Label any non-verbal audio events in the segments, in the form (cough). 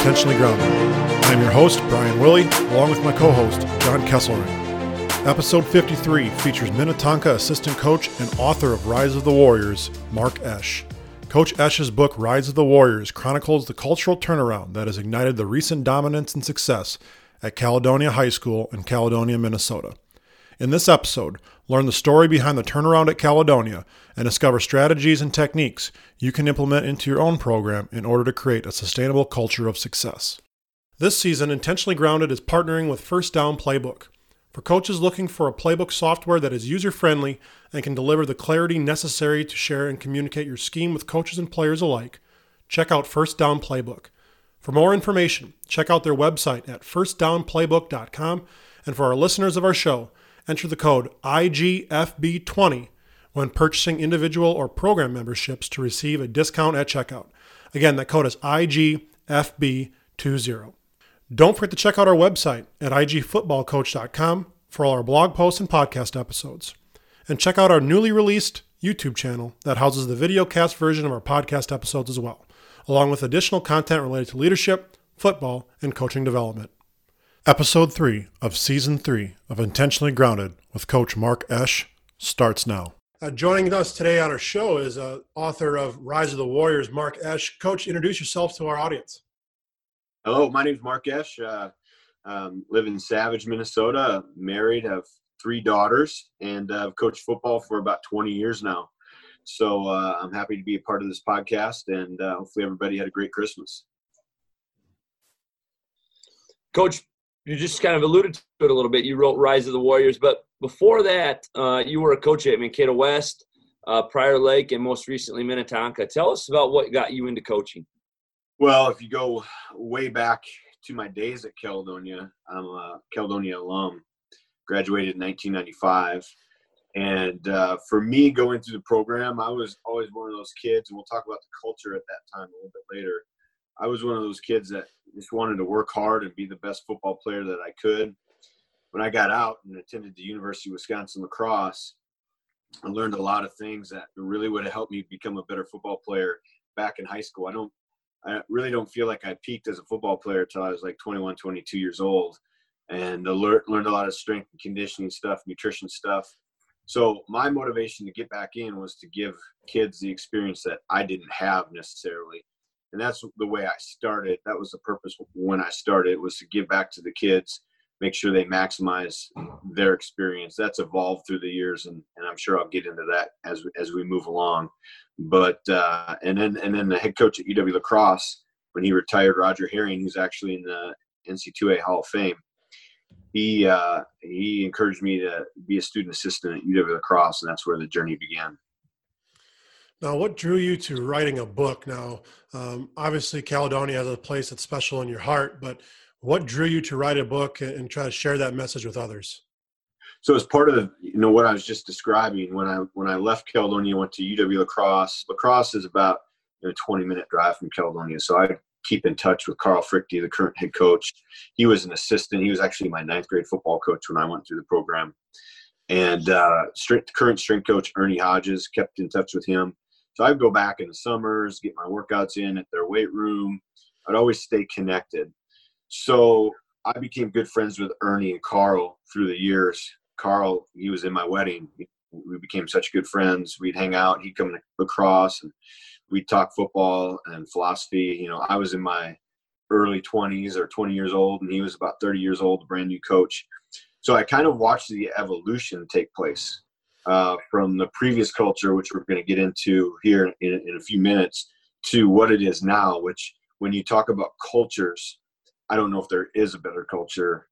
Intentionally Grounded. I'm your host, Brian Willie, along with my co host, John Kesselring. Episode 53 features Minnetonka assistant coach and author of Rise of the Warriors, Mark Esch. Coach Esch's book, Rise of the Warriors, chronicles the cultural turnaround that has ignited the recent dominance and success at Caledonia High School in Caledonia, Minnesota. In this episode, learn the story behind the turnaround at Caledonia and discover strategies and techniques you can implement into your own program in order to create a sustainable culture of success. This season, Intentionally Grounded is partnering with First Down Playbook. For coaches looking for a playbook software that is user friendly and can deliver the clarity necessary to share and communicate your scheme with coaches and players alike, check out First Down Playbook. For more information, check out their website at firstdownplaybook.com. And for our listeners of our show, enter the code IGFB20 when purchasing individual or program memberships to receive a discount at checkout. Again, that code is IGFB20. Don't forget to check out our website at igfootballcoach.com for all our blog posts and podcast episodes. And check out our newly released YouTube channel that houses the video cast version of our podcast episodes as well, along with additional content related to leadership, football, and coaching development. Episode 3 of Season 3 of Intentionally Grounded with Coach Mark Esch starts now. Uh, joining us today on our show is uh, author of Rise of the Warriors, Mark Esch. Coach, introduce yourself to our audience. Hello, my name is Mark Esch. Uh, um, live in Savage, Minnesota. Married, have three daughters, and uh, I've coached football for about 20 years now. So uh, I'm happy to be a part of this podcast, and uh, hopefully everybody had a great Christmas. Coach, you just kind of alluded to it a little bit. You wrote Rise of the Warriors, but before that, uh, you were a coach at Mankato West, uh, Prior Lake, and most recently Minnetonka. Tell us about what got you into coaching. Well, if you go way back to my days at Caledonia, I'm a Caledonia alum, graduated in 1995. And uh, for me, going through the program, I was always one of those kids, and we'll talk about the culture at that time a little bit later. I was one of those kids that just wanted to work hard and be the best football player that I could. When I got out and attended the University of Wisconsin La Crosse, I learned a lot of things that really would have helped me become a better football player back in high school. I don't I really don't feel like I peaked as a football player until I was like 21, 22 years old, and learned learned a lot of strength and conditioning stuff, nutrition stuff. So my motivation to get back in was to give kids the experience that I didn't have necessarily, and that's the way I started. That was the purpose when I started was to give back to the kids, make sure they maximize their experience. That's evolved through the years, and, and I'm sure I'll get into that as as we move along. But uh, and then and then the head coach at UW La Crosse when he retired, Roger Harring, who's actually in the NC2A Hall of Fame. He uh, he encouraged me to be a student assistant at UW La Crosse, and that's where the journey began. Now, what drew you to writing a book? Now, um, obviously, Caledonia has a place that's special in your heart, but what drew you to write a book and, and try to share that message with others? so as part of the, you know what I was just describing when I when I left Caledonia, went to UW La Crosse. La Crosse is about you know, 20 minute drive from Caledonia, so I keep in touch with Carl Fruechte, the current head coach. He was an assistant. He was actually my ninth grade football coach when I went through the program. And uh, current strength coach Ernie Hodges kept in touch with him. So I'd go back in the summers, get my workouts in at their weight room. I'd always stay connected. So I became good friends with Ernie and Carl through the years. Carl, he was in my wedding. We became such good friends. We'd hang out. He'd come to La Crosse and we'd talk football and philosophy. You know, I was in my early 20s or 20 years old, and he was about 30 years old, a brand new coach. So I kind of watched the evolution take place uh, from the previous culture, which we're going to get into here in, in a few minutes, to what it is now. Which, when you talk about cultures, I don't know if there is a better culture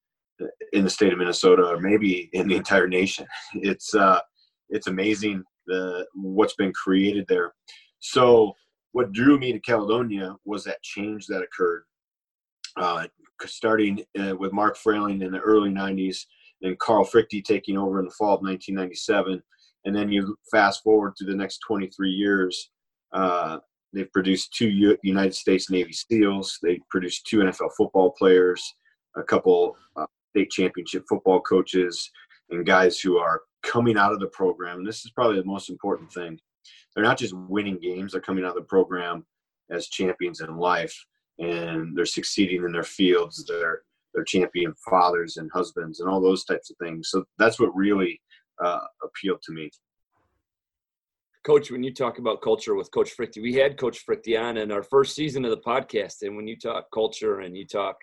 in the state of Minnesota or maybe in the entire nation. (laughs) It's uh, it's amazing the what's been created there. So what drew me to Caledonia was that change that occurred, uh, starting uh, with Mark Frayling in the early '90s, and Carl Fruechte taking over in the fall of 1997, and then you fast forward to the next 23 years. Uh, they've produced two U- United States Navy SEALs. They produced two NFL football players, a couple uh, state championship football coaches and guys who are coming out of the program. And this is probably the most important thing. They're not just winning games, they're coming out of the program as champions in life. and they're succeeding in their fields. They're they're champion fathers and husbands and all those types of things. So that's what really uh, appealed to me. Coach, when you talk about culture with Coach Fruechte, we had Coach Fruechte on in our first season of the podcast, and when you talk culture and you talk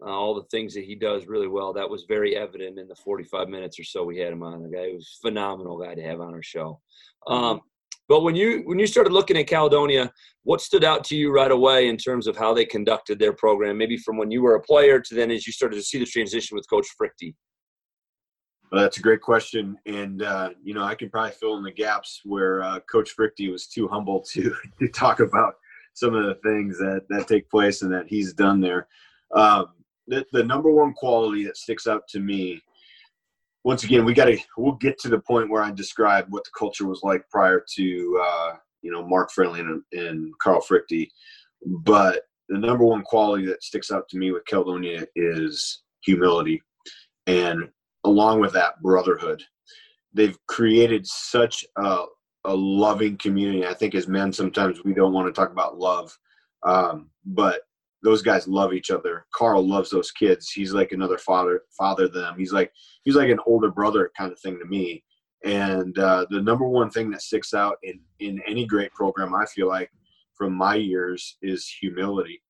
uh, all the things that he does really well, that was very evident in the 45 minutes or so we had him on. The guy was phenomenal guy to have on our show. Um, but when you when you started looking at Caledonia, what stood out to you right away in terms of how they conducted their program? Maybe from when you were a player to then as you started to see the transition with Coach Fruechte. Well, that's a great question, and uh, you know I can probably fill in the gaps where uh, Coach Fruechte was too humble to (laughs) to talk about some of the things that that take place and that he's done there. Um, the, the number one quality that sticks out to me once again, we got to we'll get to the point where I describe what the culture was like prior to uh, you know Mark Frayling and, and Carl Fruechte. But the number one quality that sticks out to me with Caledonia is humility, and along with that, brotherhood. They've created such a, a loving community. I think as men, sometimes we don't want to talk about love, um, but those guys love each other. Carl loves those kids. He's like another father father to them. He's like he's like an older brother kind of thing to me. And uh, the number one thing that sticks out in in any great program, I feel like, from my years, is humility.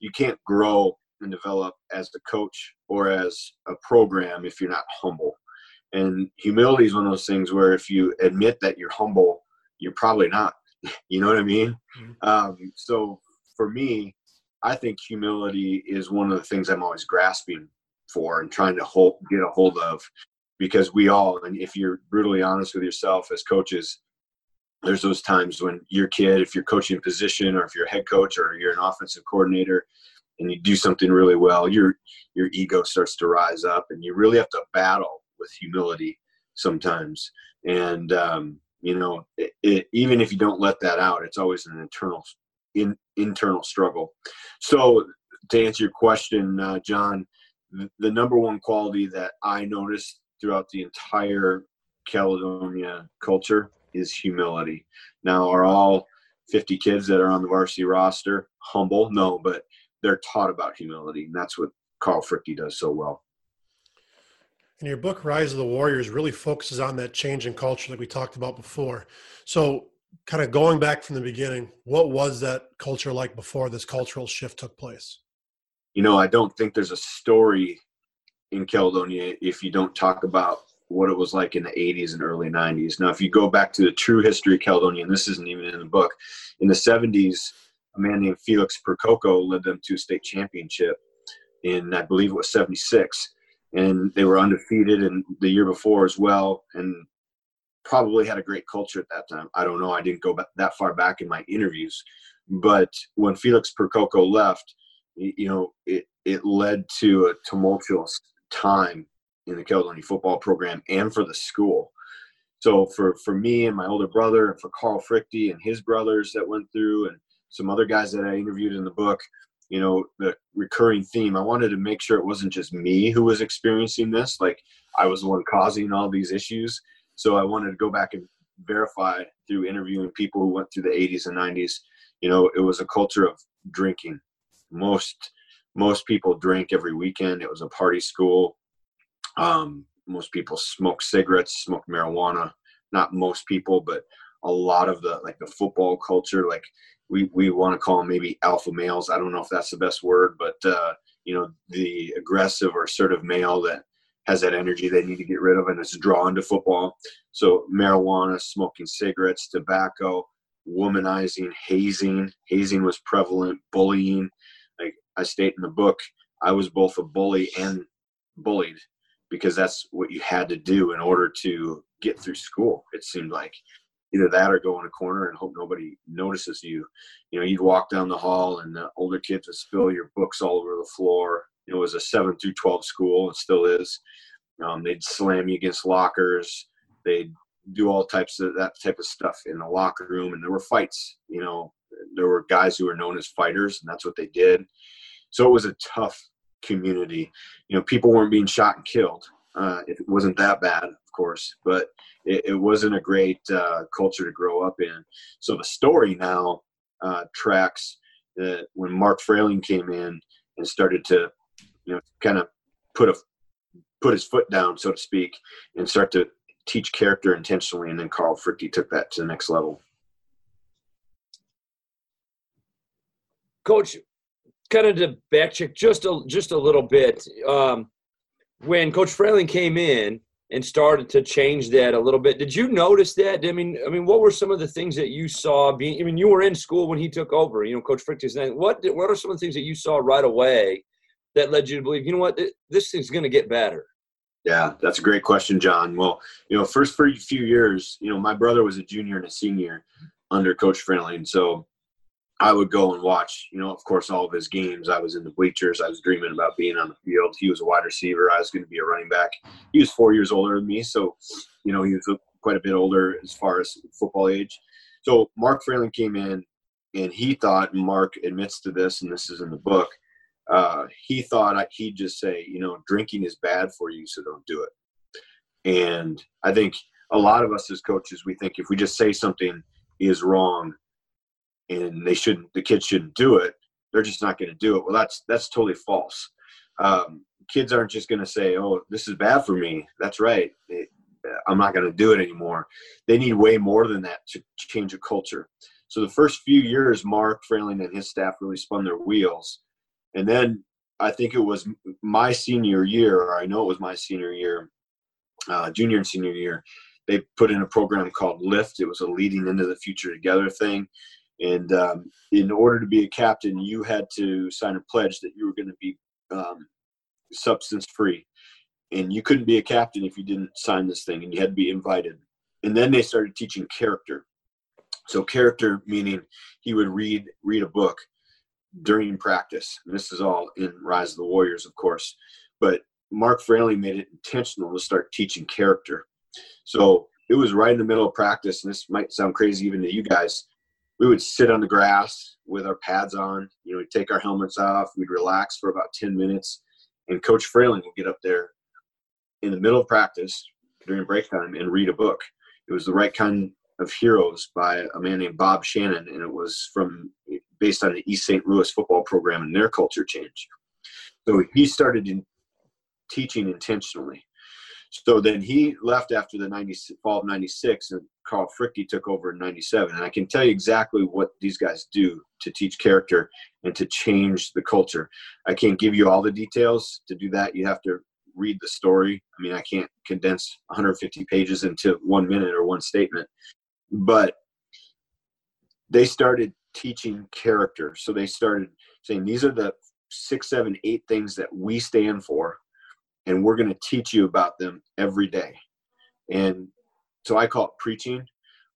You can't grow and develop as a coach or as a program if you're not humble. And humility is one of those things where if you admit that you're humble, you're probably not. (laughs) You know what I mean? Mm-hmm. Um, so for me, I think humility is one of the things I'm always grasping for and trying to hold, get a hold of because we all, and if you're brutally honest with yourself as coaches, there's those times when your kid, if you're coaching a position or if you're a head coach or you're an offensive coordinator and you do something really well, your your ego starts to rise up and you really have to battle with humility sometimes. And um, you know, it, it, even if you don't let that out, it's always an internal in, internal struggle. So, to answer your question, uh, John, the number one quality that I noticed throughout the entire Caledonia culture is humility. Now, are all 50 kids that are on the varsity roster humble? No, but they're taught about humility, and that's what Carl Fruechte does so well. And your book, Rise of the Warriors, really focuses on that change in culture that we talked about before. So, kind of going back from the beginning, what was that culture like before this cultural shift took place? You know, I don't think there's a story in Caledonia if you don't talk about what it was like in the 80s and early 90s. Now, if you go back to the true history of Caledonia, and this isn't even in the book, in the 70s, a man named Felix Percoco led them to a state championship in, I believe it was 76. And they were undefeated and the year before as well. And probably had a great culture at that time. I don't know. I didn't go that far back in my interviews, but when Felix Percoco left, you know, it it led to a tumultuous time in the Caledonia football program and for the school. So for for me and my older brother, and for Carl Fruechte and his brothers that went through, and some other guys that I interviewed in the book, you know, the recurring theme. I wanted to make sure it wasn't just me who was experiencing this, like I was the one causing all these issues so I wanted to go back and verify through interviewing people who went through the 80s and 90s. You know, it was a culture of drinking. Most most people drink every weekend. It was a party school. Um, most people smoke cigarettes, smoke marijuana. Not most people, but a lot of the like the football culture, like we we want to call them maybe alpha males. I don't know if that's the best word, but uh, you know the aggressive or assertive male that has that energy they need to get rid of and it's drawn to football. So marijuana, smoking cigarettes, tobacco, womanizing, hazing. Hazing was prevalent, bullying. Like I state in the book, I was both a bully and bullied because that's what you had to do in order to get through school. It seemed like either that or go in a corner and hope nobody notices you. You know, you'd walk down the hall and the older kids would spill your books all over the floor it was a seven through 12 school. and still is. Um, they'd slam you against lockers. They'd do all types of that type of stuff in the locker room. And there were fights, you know, there were guys who were known as fighters and that's what they did. So it was a tough community. You know, people weren't being shot and killed. Uh, it wasn't that bad, of course, but it, it wasn't a great uh, culture to grow up in. So the story now uh, tracks that when Mark Frayling came in and started to, you know, kind of put a put his foot down, so to speak, and start to teach character intentionally. And then Carl Fruechte took that to the next level. Coach, kind of to backcheck just a just a little bit. Um, when Coach Frayling came in and started to change that a little bit, did you notice that? I mean, I mean, what were some of the things that you saw? Being, I mean, you were in school when he took over. You know, Coach Fruechte's name. What what are some of the things that you saw right away that led you to believe? You know what, this thing's going to get better. Yeah, that's a great question, John. Well, you know, first for a few years, you know, my brother was a junior and a senior under Coach Frayling, so I would go and watch, you know, of course, all of his games. I was in the bleachers. I was dreaming about being on the field. He was a wide receiver. I was going to be a running back. He was four years older than me, so you know he was uh, quite a bit older as far as football age. So Mark Frayling came in, and he thought, and Mark admits to this, and this is in the book. Uh, he thought he'd just say, you know, drinking is bad for you, so don't do it. And I think a lot of us as coaches, we think if we just say something is wrong, and they shouldn't the kids shouldn't do it they're just not going to do it. Well that's that's totally false. Um, kids aren't just going to say oh this is bad for me. That's right. It, i'm not going to do it anymore. They need way more than that to change a culture. So the first few years mark frayling and his staff really spun their wheels and then i think it was my senior year or i know it was my senior year uh, junior and senior year they put in a program called lift it was a leading into the future together thing and um, in order to be a captain, you had to sign a pledge that you were going to be um, substance free. And you couldn't be a captain if you didn't sign this thing, and you had to be invited. And then they started teaching character. So character meaning he would read read a book during practice. And this is all in Rise of the Warriors, of course. But Mark Frayling made it intentional to start teaching character. So it was right in the middle of practice, and this might sound crazy even to you guys we would sit on the grass with our pads on. You know, we'd take our helmets off. We'd relax for about 10 minutes. And Coach Frayling would get up there in the middle of practice during break time and read a book. It was the right kind of heroes by a man named Bob Shannon, and it was from based on the East St. Louis football program and their culture change. So he started in teaching intentionally. So then he left after the 90, fall of 96 and Carl Fruechte took over in 97. And I can tell you exactly what these guys do to teach character and to change the culture. I can't give you all the details. To do that, you have to read the story. I mean, I can't condense 150 pages into one minute or one statement. But they started teaching character. So they started saying, these are the six, seven, eight things that we stand for and we're going to teach you about them every day. And so I call it preaching,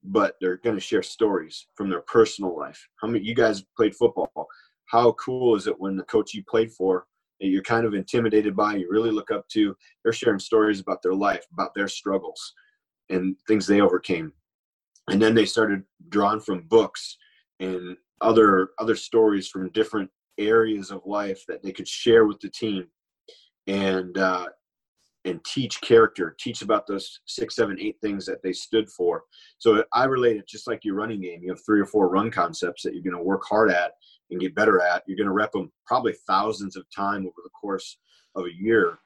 but they're going to share stories from their personal life. How many you guys played football? How cool is it when the coach you played for that you're kind of intimidated by, you really look up to, they're sharing stories about their life, about their struggles and things they overcame. And then they started drawing from books and other other stories from different areas of life that they could share with the team and uh, and teach character, teach about those six, seven, eight things that they stood for. So I relate it just like your running game. You have three or four run concepts that you're going to work hard at and get better at. You're going to rep them probably thousands of times over the course of a year.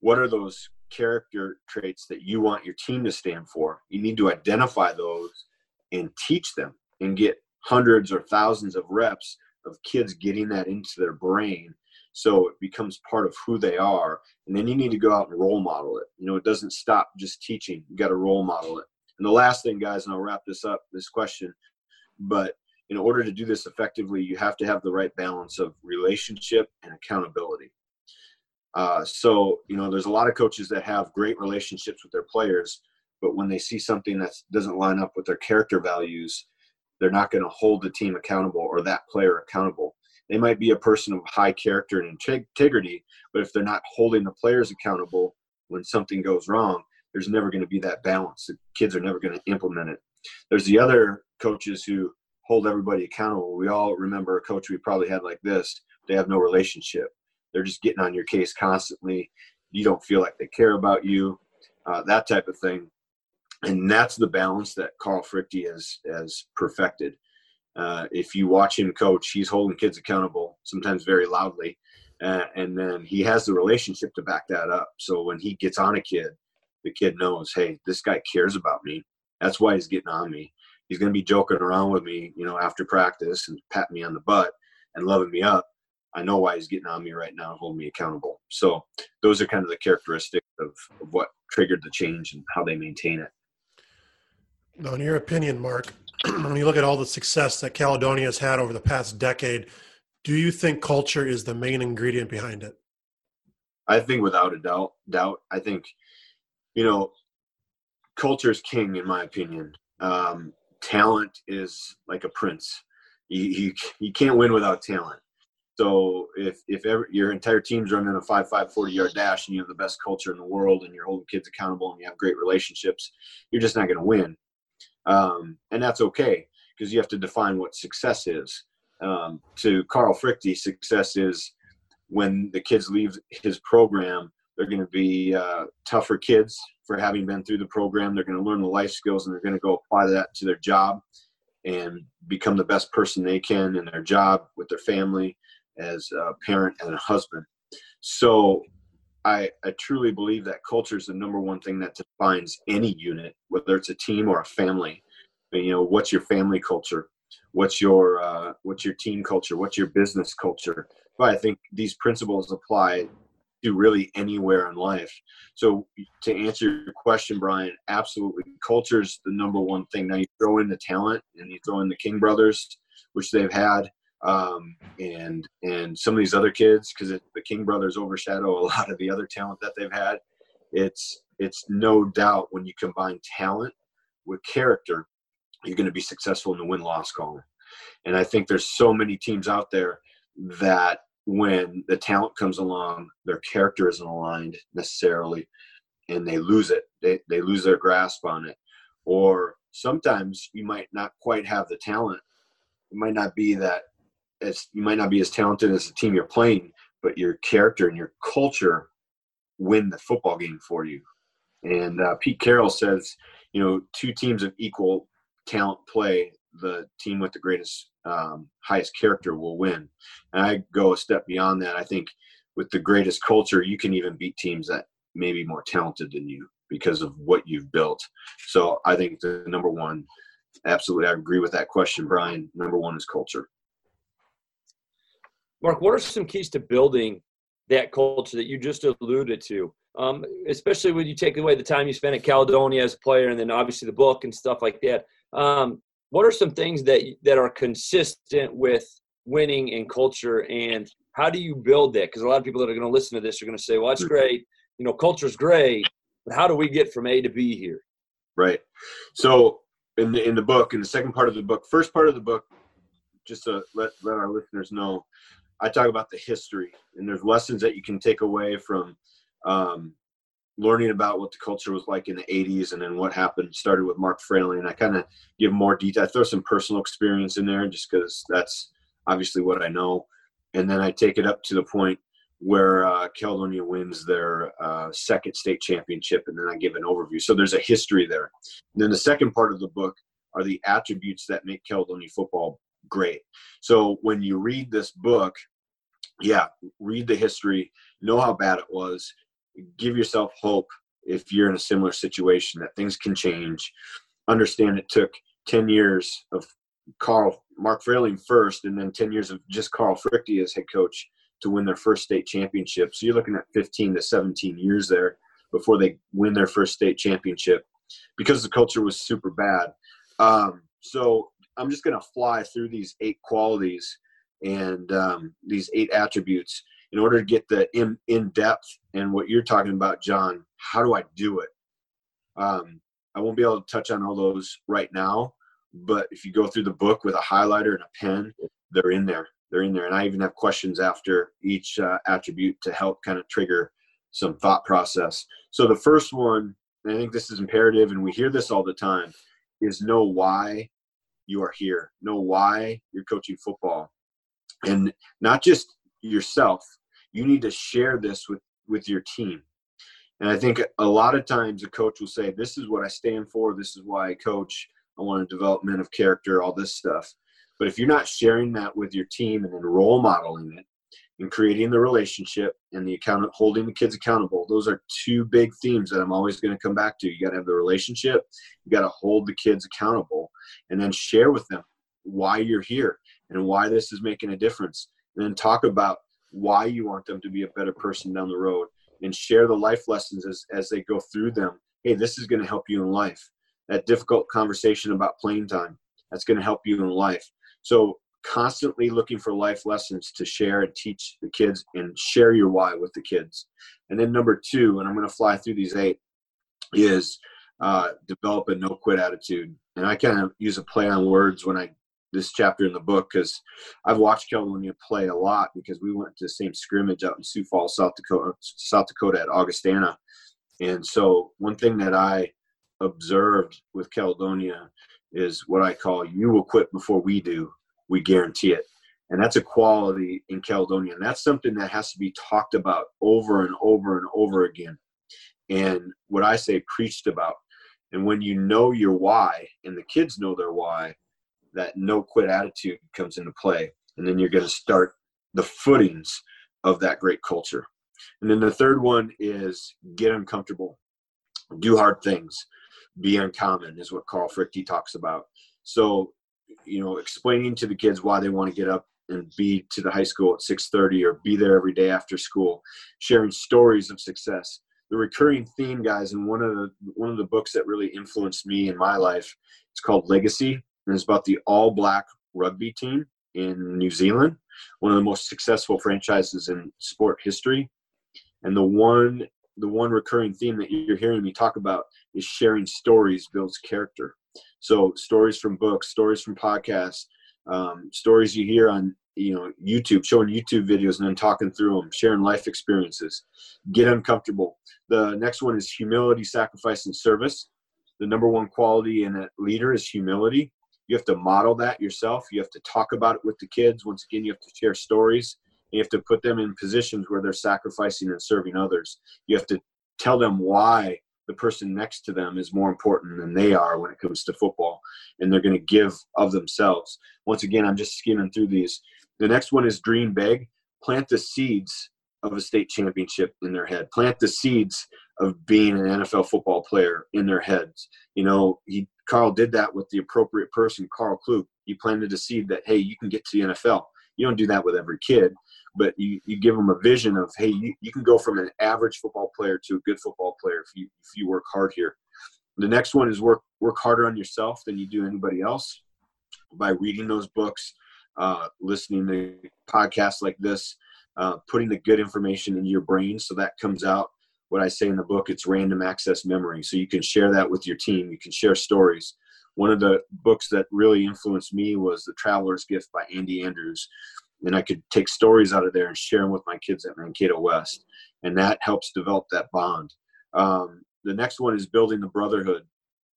What are those character traits that you want your team to stand for? You need to identify those and teach them and get hundreds or thousands of reps of kids getting that into their brain so it becomes part of who they are and then you need to go out and role model it. You know it doesn't stop just teaching you got to role model it. And the last thing guys and i'll wrap this up this question but in order to do this effectively you have to have the right balance of relationship and accountability. Uh, so you know there's a lot of coaches that have great relationships with their players but when they see something that doesn't line up with their character values they're not going to hold the team accountable or that player accountable they might be a person of high character and integrity, but if they're not holding the players accountable when something goes wrong, there's never going to be that balance. The kids are never going to implement it. There's the other coaches who hold everybody accountable. We all remember a coach we probably had like this. They have no relationship. They're just getting on your case constantly. You don't feel like they care about you, uh, that type of thing. And that's the balance that Carl Fruechte has has perfected. Uh, if you watch him coach, he's holding kids accountable, sometimes very loudly, uh, and then he has the relationship to back that up. So when he gets on a kid, the kid knows, hey, this guy cares about me. That's why he's getting on me. He's going to be joking around with me, you know, after practice and patting me on the butt and loving me up. I know why he's getting on me right now and holding me accountable. So those are kind of the characteristics of, of what triggered the change and how they maintain it. Now, in your opinion, Mark, (clears throat) when you look at all the success that Caledonia has had over the past decade, do you think culture is the main ingredient behind it? I think without a doubt, doubt. I think, you know, culture is king in my opinion. Um, talent is like a prince. You, you, you can't win without talent. So if if your entire team's running a five five forty yard dash and you have the best culture in the world and you're holding kids accountable and you have great relationships, you're just not going to win. Um, and that's okay because you have to define what success is. Um, to Carl Fruechte, success is when the kids leave his program, they're going to be uh, tougher kids for having been through the program. They're going to learn the life skills and they're going to go apply that to their job and become the best person they can in their job with their family as a parent and a husband. So I, I truly believe that culture is the number one thing that defines any unit, whether it's a team or a family. You know, what's your family culture? What's your uh, what's your team culture? What's your business culture? But I think these principles apply to really anywhere in life. So to answer your question, Brian, absolutely, culture is the number one thing. Now you throw in the talent, and you throw in the King brothers, which they've had um, and and some of these other kids because the King brothers overshadow a (laughs) lot of the other talent that they've had. It's it's no doubt when you combine talent with character, you're going to be successful in the win loss column. And I think there's so many teams out there that when the talent comes along, their character isn't aligned necessarily, and they lose it. They they lose their grasp on it, or sometimes you might not quite have the talent. It might not be that as you might not be as talented as the team you're playing, but your character and your culture win the football game for you. And uh, Pete Carroll says, you know, two teams of equal talent play, the team with the greatest, um, highest character will win. And I go a step beyond that. I think with the greatest culture, you can even beat teams that may be more talented than you because of what you've built. So I think the number one, absolutely, I agree with that question, Brian. Number one is culture. Mark, what are some keys to building that culture that you just alluded to? Um, especially when you take away the time you spent at Caledonia as a player, and then obviously the book and stuff like that. Um, what are some things that that are consistent with winning and culture, and how do you build that? Because a lot of people that are going to listen to this are going to say, "Well, that's mm-hmm. great. You know, culture's great, but how do we get from A to B here?" Right. So in the in the book, in the second part of the book, first part of the book, just to let let our listeners know, I talk about the history, and there's lessons that you can take away from um, learning about what the culture was like in the 80s and then what happened started with Mark Frayling. And I kind of give more detail. I throw some personal experience in there just because that's obviously what I know. And then I take it up to the point where uh, Caledonia wins their uh, second state championship, and then I give an overview. So there's a history there. And then the second part of the book are the attributes that make Caledonia football great. So when you read this book, yeah, read the history, know how bad it was, give yourself hope if you're in a similar situation that things can change. Understand it took 10 years of Carl Mark Frayling first, and then 10 years of just Carl Fruechte as head coach to win their first state championship. So you're looking at 15 to 17 years there before they win their first state championship because the culture was super bad. Um, so I'm just going to fly through these eight qualities and um, these eight attributes in order to get the in, in depth and what you're talking about, John. How do I do it? Um, I won't be able to touch on all those right now, but if you go through the book with a highlighter and a pen, they're in there. They're in there, and I even have questions after each uh, attribute to help kind of trigger some thought process. So the first one, I think this is imperative, and we hear this all the time, is know why you are here. Know why you're coaching football. And not just yourself, you need to share this with, with your team. And I think a lot of times a coach will say, This is what I stand for. This is why I coach. I want to develop men of character, all this stuff. But if you're not sharing that with your team and then role modeling it and creating the relationship and the account holding the kids accountable, those are two big themes that I'm always going to come back to. You got to have the relationship, you got to hold the kids accountable, and then share with them why you're here and why this is making a difference. And then talk about why you want them to be a better person down the road and share the life lessons as, as they go through them. Hey, this is going to help you in life. That difficult conversation about playing time, that's going to help you in life. So constantly looking for life lessons to share and teach the kids and share your why with the kids. And then number two, and I'm going to fly through these eight, is uh, develop a no quit attitude. And I kind of use a play on words when I this chapter in the book because I've watched Caledonia play a lot because we went to the same scrimmage out in Sioux Falls, South Dakota, South Dakota at Augustana. And so one thing that I observed with Caledonia is what I call you will quit before we do. We guarantee it. And that's a quality in Caledonia. And that's something that has to be talked about over and over and over again. And what I say, preached about. And when you know your why and the kids know their why, that no quit attitude comes into play. And then you're going to start the footings of that great culture. And then the third one is get uncomfortable, do hard things, be uncommon, is what Carl Fruechte talks about. So, you know, explaining to the kids why they want to get up and be to the high school at 6:30 or be there every day after school, sharing stories of success. The recurring theme, guys, in one of the one of the books that really influenced me in my life, it's called Legacy and it's about the All Black rugby team in New Zealand, one of the most successful franchises in sport history. And the one the one recurring theme that you're hearing me talk about is sharing stories builds character. So stories from books, stories from podcasts, um, stories you hear on you know YouTube, showing YouTube videos and then talking through them, sharing life experiences. Get uncomfortable. The next one is humility, sacrifice, and service. The number one quality in a leader is humility you have to model that yourself you have to talk about it with the kids once again you have to share stories you have to put them in positions where they're sacrificing and serving others you have to tell them why the person next to them is more important than they are when it comes to football and they're going to give of themselves once again i'm just skimming through these the next one is dream big plant the seeds of a state championship in their head plant the seeds of being an NFL football player in their heads. You know, he Carl did that with the appropriate person, Karl Klug. He planted a seed that hey, you can get to the NFL. You don't do that with every kid, but you, you give them a vision of hey, you, you can go from an average football player to a good football player if you if you work hard here. The next one is work work harder on yourself than you do anybody else by reading those books, uh, listening to podcasts like this, uh, putting the good information in your brain so that comes out what I say in the book, it's random access memory. So you can share that with your team. You can share stories. One of the books that really influenced me was The Traveler's Gift by Andy Andrews. And I could take stories out of there and share them with my kids at Mankato West. And that helps develop that bond. Um, the next one is building the brotherhood.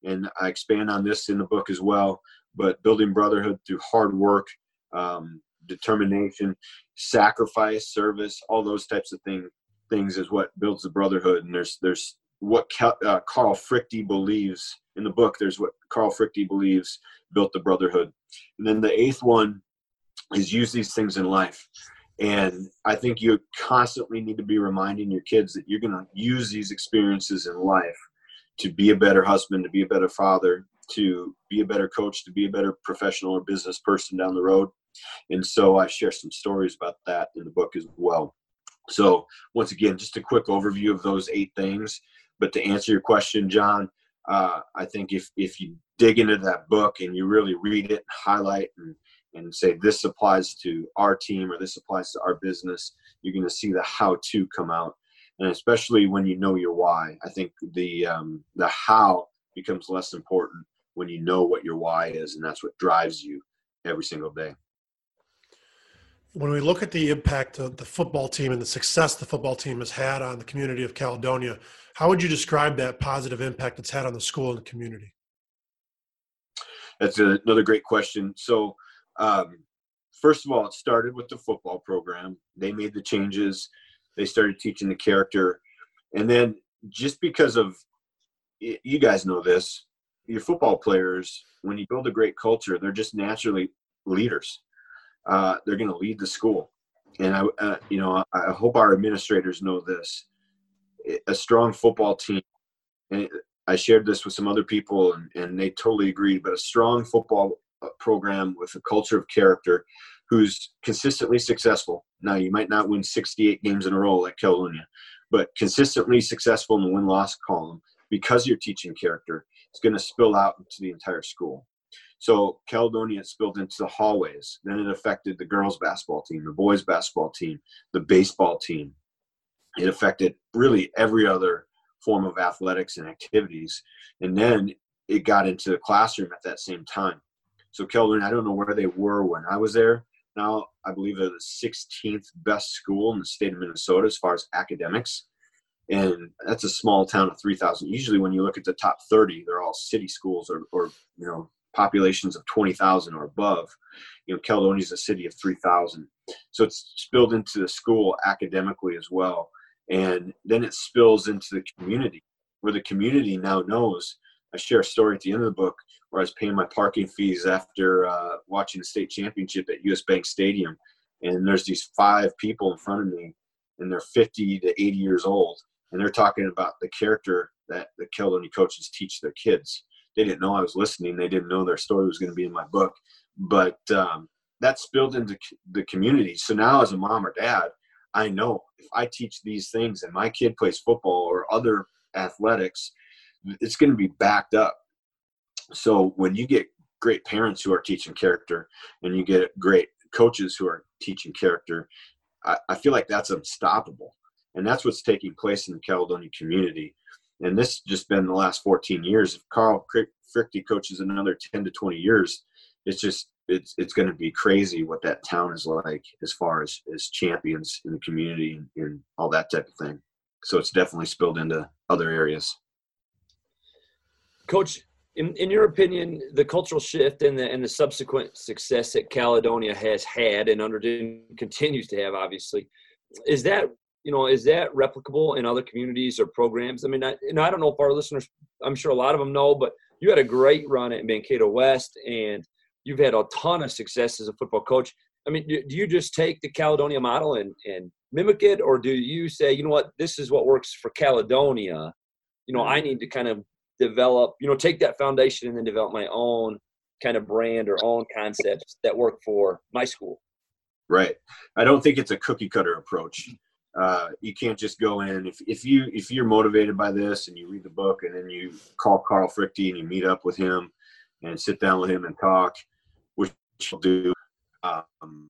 And I expand on this in the book as well. But building brotherhood through hard work, um, determination, sacrifice, service, all those types of things things is what builds the brotherhood. And there's there's what uh, Carl Fruechte believes in the book. There's what Carl Fruechte believes built the brotherhood. And then the eighth one is use these things in life. And I think you constantly need to be reminding your kids that you're going to use these experiences in life to be a better husband, to be a better father, to be a better coach, to be a better professional or business person down the road. And so I share some stories about that in the book as well. So once again, just a quick overview of those eight things. But to answer your question, John, uh, I think if if you dig into that book and you really read it, highlight and and say this applies to our team or this applies to our business, you're going to see the how to come out. And especially when you know your why, I think the um, the how becomes less important when you know what your why is, and that's what drives you every single day when we look at the impact of the football team and the success the football team has had on the community of Caledonia, how would you describe that positive impact it's had on the school and the community? That's another great question. So, um, first of all, it started with the football program. They made the changes. They started teaching the character, and then just because of you guys know this, your football players, when you build a great culture, they're just naturally leaders. Uh, they're going to lead the school, and I, uh, you know, I hope our administrators know this. A strong football team, and I shared this with some other people, and, and they totally agreed. But a strong football uh, program with a culture of character, who's consistently successful. Now, you might not win 68 games in a row like Caledonia, but consistently successful in the win loss column because you're teaching character. It's going to spill out into the entire school. So Caledonia spilled into the hallways. Then it affected the girls' basketball team, the boys' basketball team, the baseball team. It affected really every other form of athletics and activities. And then it got into the classroom at that same time. So Caledonia, I don't know where they were when I was there. Now I believe they're the 16th best school in the state of Minnesota as far as academics and that's a small town of 3000 usually when you look at the top 30 they're all city schools or, or you know populations of 20000 or above. You know caledonia is a city of 3000 so it's spilled into the school academically as well. And then it spills into the community where the community now knows i share a story at the end of the book where i was paying my parking fees after uh, watching the state championship at us bank stadium. And there's these five people in front of me and they're 50 to 80 years old. And they're talking about the character that the Caledonia coaches teach their kids. They didn't know I was listening. They didn't know their story was going to be in my book, but um, that spilled into the community. So now, as a mom or dad, I know if I teach these things and my kid plays football or other athletics, it's going to be backed up. So when you get great parents who are teaching character and you get great coaches who are teaching character, I, I feel like that's unstoppable and that's what's taking place in the Caledonia community. And this just been the last 14 years. If Carl Fruechte coaches another 10 to 20 years, it's just it's it's going to be crazy what that town is like as far as as champions in the community and, and all that type of thing. So it's definitely spilled into other areas. Coach, in, in your opinion, the cultural shift and the and the subsequent success that Caledonia has had and under continues to have, obviously, is that you know, is that replicable in other communities or programs? I mean, I, know, I don't know if our listeners, I'm sure a lot of them know, but you had a great run at Mankato West and you've had a ton of success as a football coach. I mean, do, do you just take the Caledonia model and, and mimic it, or do you say, you know what, this is what works for Caledonia? You know, I mm-hmm. need to kind of develop, you know, take that foundation and then develop my own kind of brand or own concepts that work for my school. Right. I don't think it's a cookie cutter approach uh, you can't just go in if, if you if you're motivated by this and you read the book and then you call Carl Fruechte and you meet up with him and sit down with him and talk, which you'll do. Um,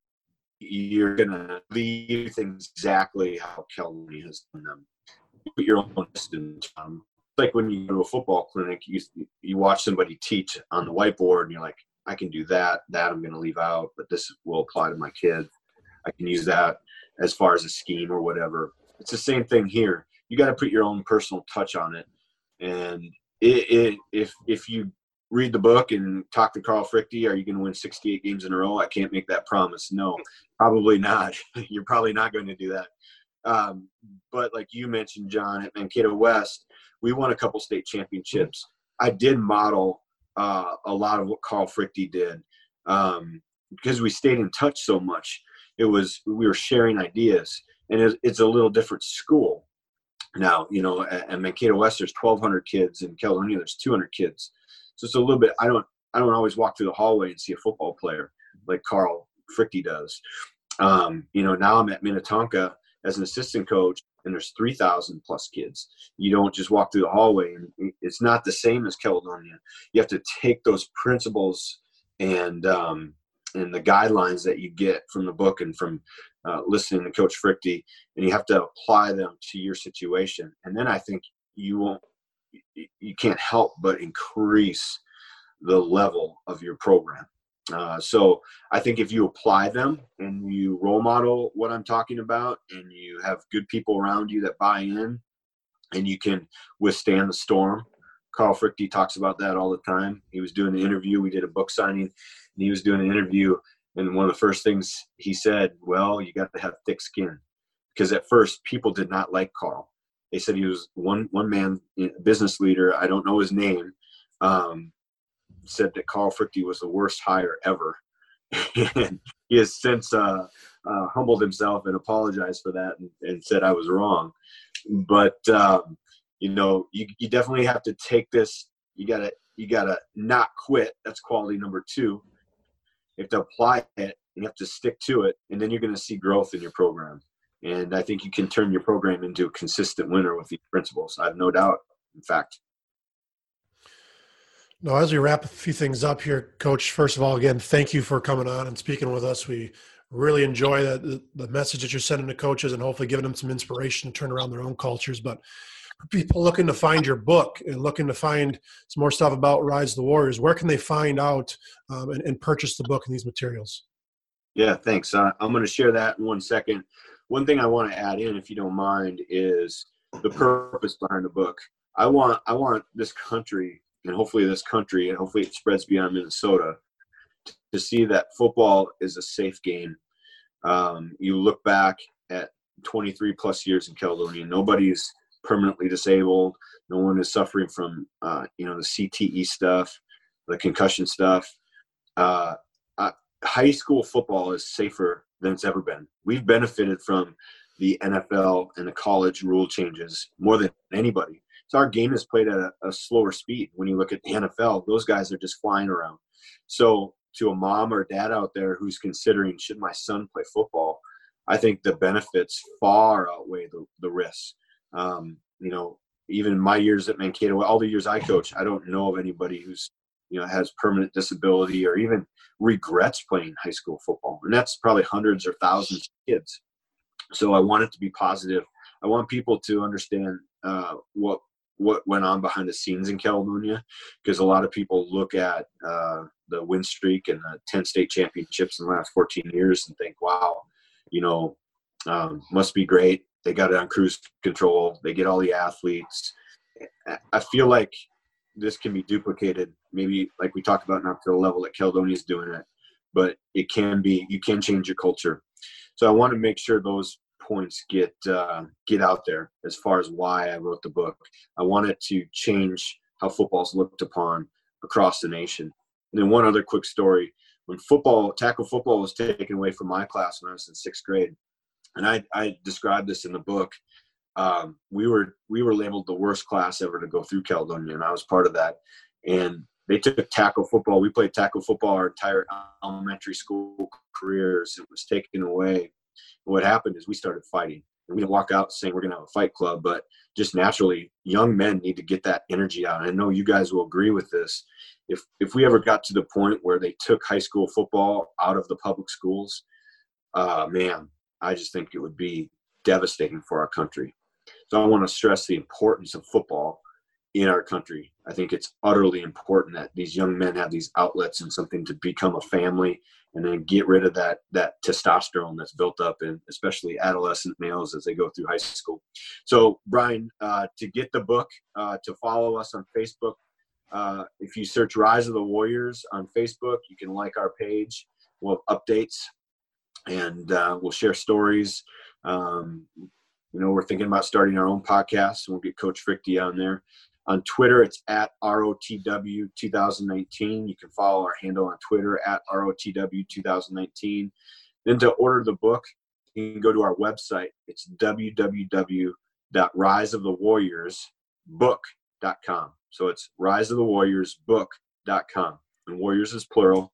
you're gonna leave things exactly how Kelly has done them. Put your own system. Um, like when you go to a football clinic, you you watch somebody teach on the whiteboard, and you're like, I can do that. That I'm to leave out, but this will apply to my kid. I can use that as far as a scheme or whatever. It's the same thing here. You got to put your own personal touch on it. And it, it, if if you read the book and talk to Carl Fruechte, are you going to win 68 games in a row? I can't make that promise. No, probably not. (laughs) You're probably not going to do that. Um, but like you mentioned, John, at Mankato West, we won a couple state championships. I did model uh, a lot of what Carl Fruechte did um, because we stayed in touch so much it was we were sharing ideas and it's, a little different school. Now you know at, at mankato west there's 1200 kids in caledonia there's 200 kids. So it's a little bit i don't i don't always walk through the hallway and see a football player like carl fruechte does. Um, you know now i'm at minnetonka as an assistant coach and there's 3000 plus kids. You don't just walk through the hallway and it's not the same as caledonia. You have to take those principles and um, and the guidelines that you get from the book and from uh, listening to Coach Fruechte, and you have to apply them to your situation. And then I think you won't, you can't help but increase the level of your program. Uh, so I think if you apply them and you role model what I'm talking about, and you have good people around you that buy in, and you can withstand the storm. Carl Fruechte talks about that all the time. He was doing an interview. We did a book signing and he was doing an interview and one of the first things he said well you got to have thick skin because at first people did not like carl they said he was one one man business leader i don't know his name um, said that carl fruechte was the worst hire ever (laughs) and he has since uh, uh, humbled himself and apologized for that and, and said I was wrong. But um, you know, you, you definitely have to take this. You gotta you gotta not quit. That's quality number two. You have to apply it. You have to stick to it, and then you're going to see growth in your program. And I think you can turn your program into a consistent winner with these principles. I have no doubt. In fact. No, as we wrap a few things up here, Coach, first of all, again, thank you for coming on and speaking with us. We really enjoy the, the message that you're sending to coaches and hopefully giving them some inspiration to turn around their own cultures. But people looking to find your book and looking to find some more stuff about Rise of the Warriors, where can they find out um, and, and, purchase the book and these materials? Yeah, thanks. Uh, I'm going to share that in one second. One thing I want to add in, if you don't mind, is the purpose behind the book. I want I want this country and hopefully this country and hopefully it spreads beyond Minnesota to see that football is a safe game. Um, you look back at 23 plus years in Caledonia, nobody's permanently disabled. No one is suffering from, uh, you know, the CTE stuff, the concussion stuff. Uh, uh, high school football is safer than it's ever been. We've benefited from the NFL and the college rule changes more than anybody. So our game is played at a, a slower speed. When you look at the NFL, those guys are just flying around. So to a mom or dad out there who's considering should my son play football, I think the benefits far outweigh the, the risks. Um, you know, even my years at Mankato, all the years I coach, I don't know of anybody who's you know has permanent disability or even regrets playing high school football, and that's probably hundreds or thousands of kids. So I want it to be positive. I want people to understand uh, what what went on behind the scenes in Caledonia, because a lot of people look at uh, the win streak and the 10 state championships in the last 14 years and think, wow, you know, um, must be great. They got it on cruise control. They get all the athletes. I feel like this can be duplicated, maybe like we talked about, in to the level that Caledonia is doing it, but it can be. You can change your culture. So I want to make sure those points get uh, get out there as far as why I wrote the book. I wanted to change how football is looked upon across the nation. And then one other quick story: when football, tackle football, was taken away from my class when I was in sixth grade, and I, I described this in the book. Um, we were we were labeled the worst class ever to go through Caledonia, and I was part of that. And they took tackle football. We played tackle football our entire elementary school careers. It was taken away. What happened is we started fighting. And we didn't walk out saying we're going to have a fight club, but just naturally, young men need to get that energy out. I know you guys will agree with this. If if we ever got to the point where they took high school football out of the public schools, uh, man, I just think it would be devastating for our country. So I want to stress the importance of football in our country. I think it's utterly important that these young men have these outlets and something to become a family and then get rid of that that testosterone that's built up in especially adolescent males as they go through high school. So Brian, uh, to get the book, uh, to follow us on Facebook, uh, if you search Rise of the Warriors on Facebook, you can like our page. We'll have updates and uh, we'll share stories. Um, you know, we're thinking about starting our own podcast. And we'll get Coach Fruechte on there. On Twitter, it's at ROTW 2019. You can follow our handle on Twitter at ROTW 2019. Then to order the book, you can go to our website. It's www.riseofthewarriorsbook.com. So it's riseofthewarriorsbook.com. And warriors is plural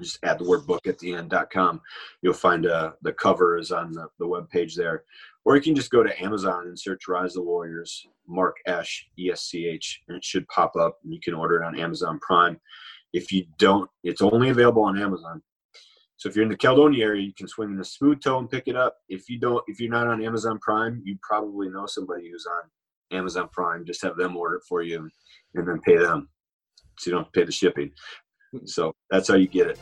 just add the word book at the end.com. You'll find uh, the cover is on the, the web page there. Or you can just go to Amazon and search Rise of the Warriors, Mark Esch, E S C H, and it should pop up and you can order it on Amazon Prime. If you don't, it's only available on Amazon. So if you're in the Caledonia area, you can swing in the smooth toe and pick it up. If you don't, if you're not on Amazon Prime, you probably know somebody who's on Amazon Prime. Just have them order it for you and then pay them. So you don't pay the shipping. So that's how you get it.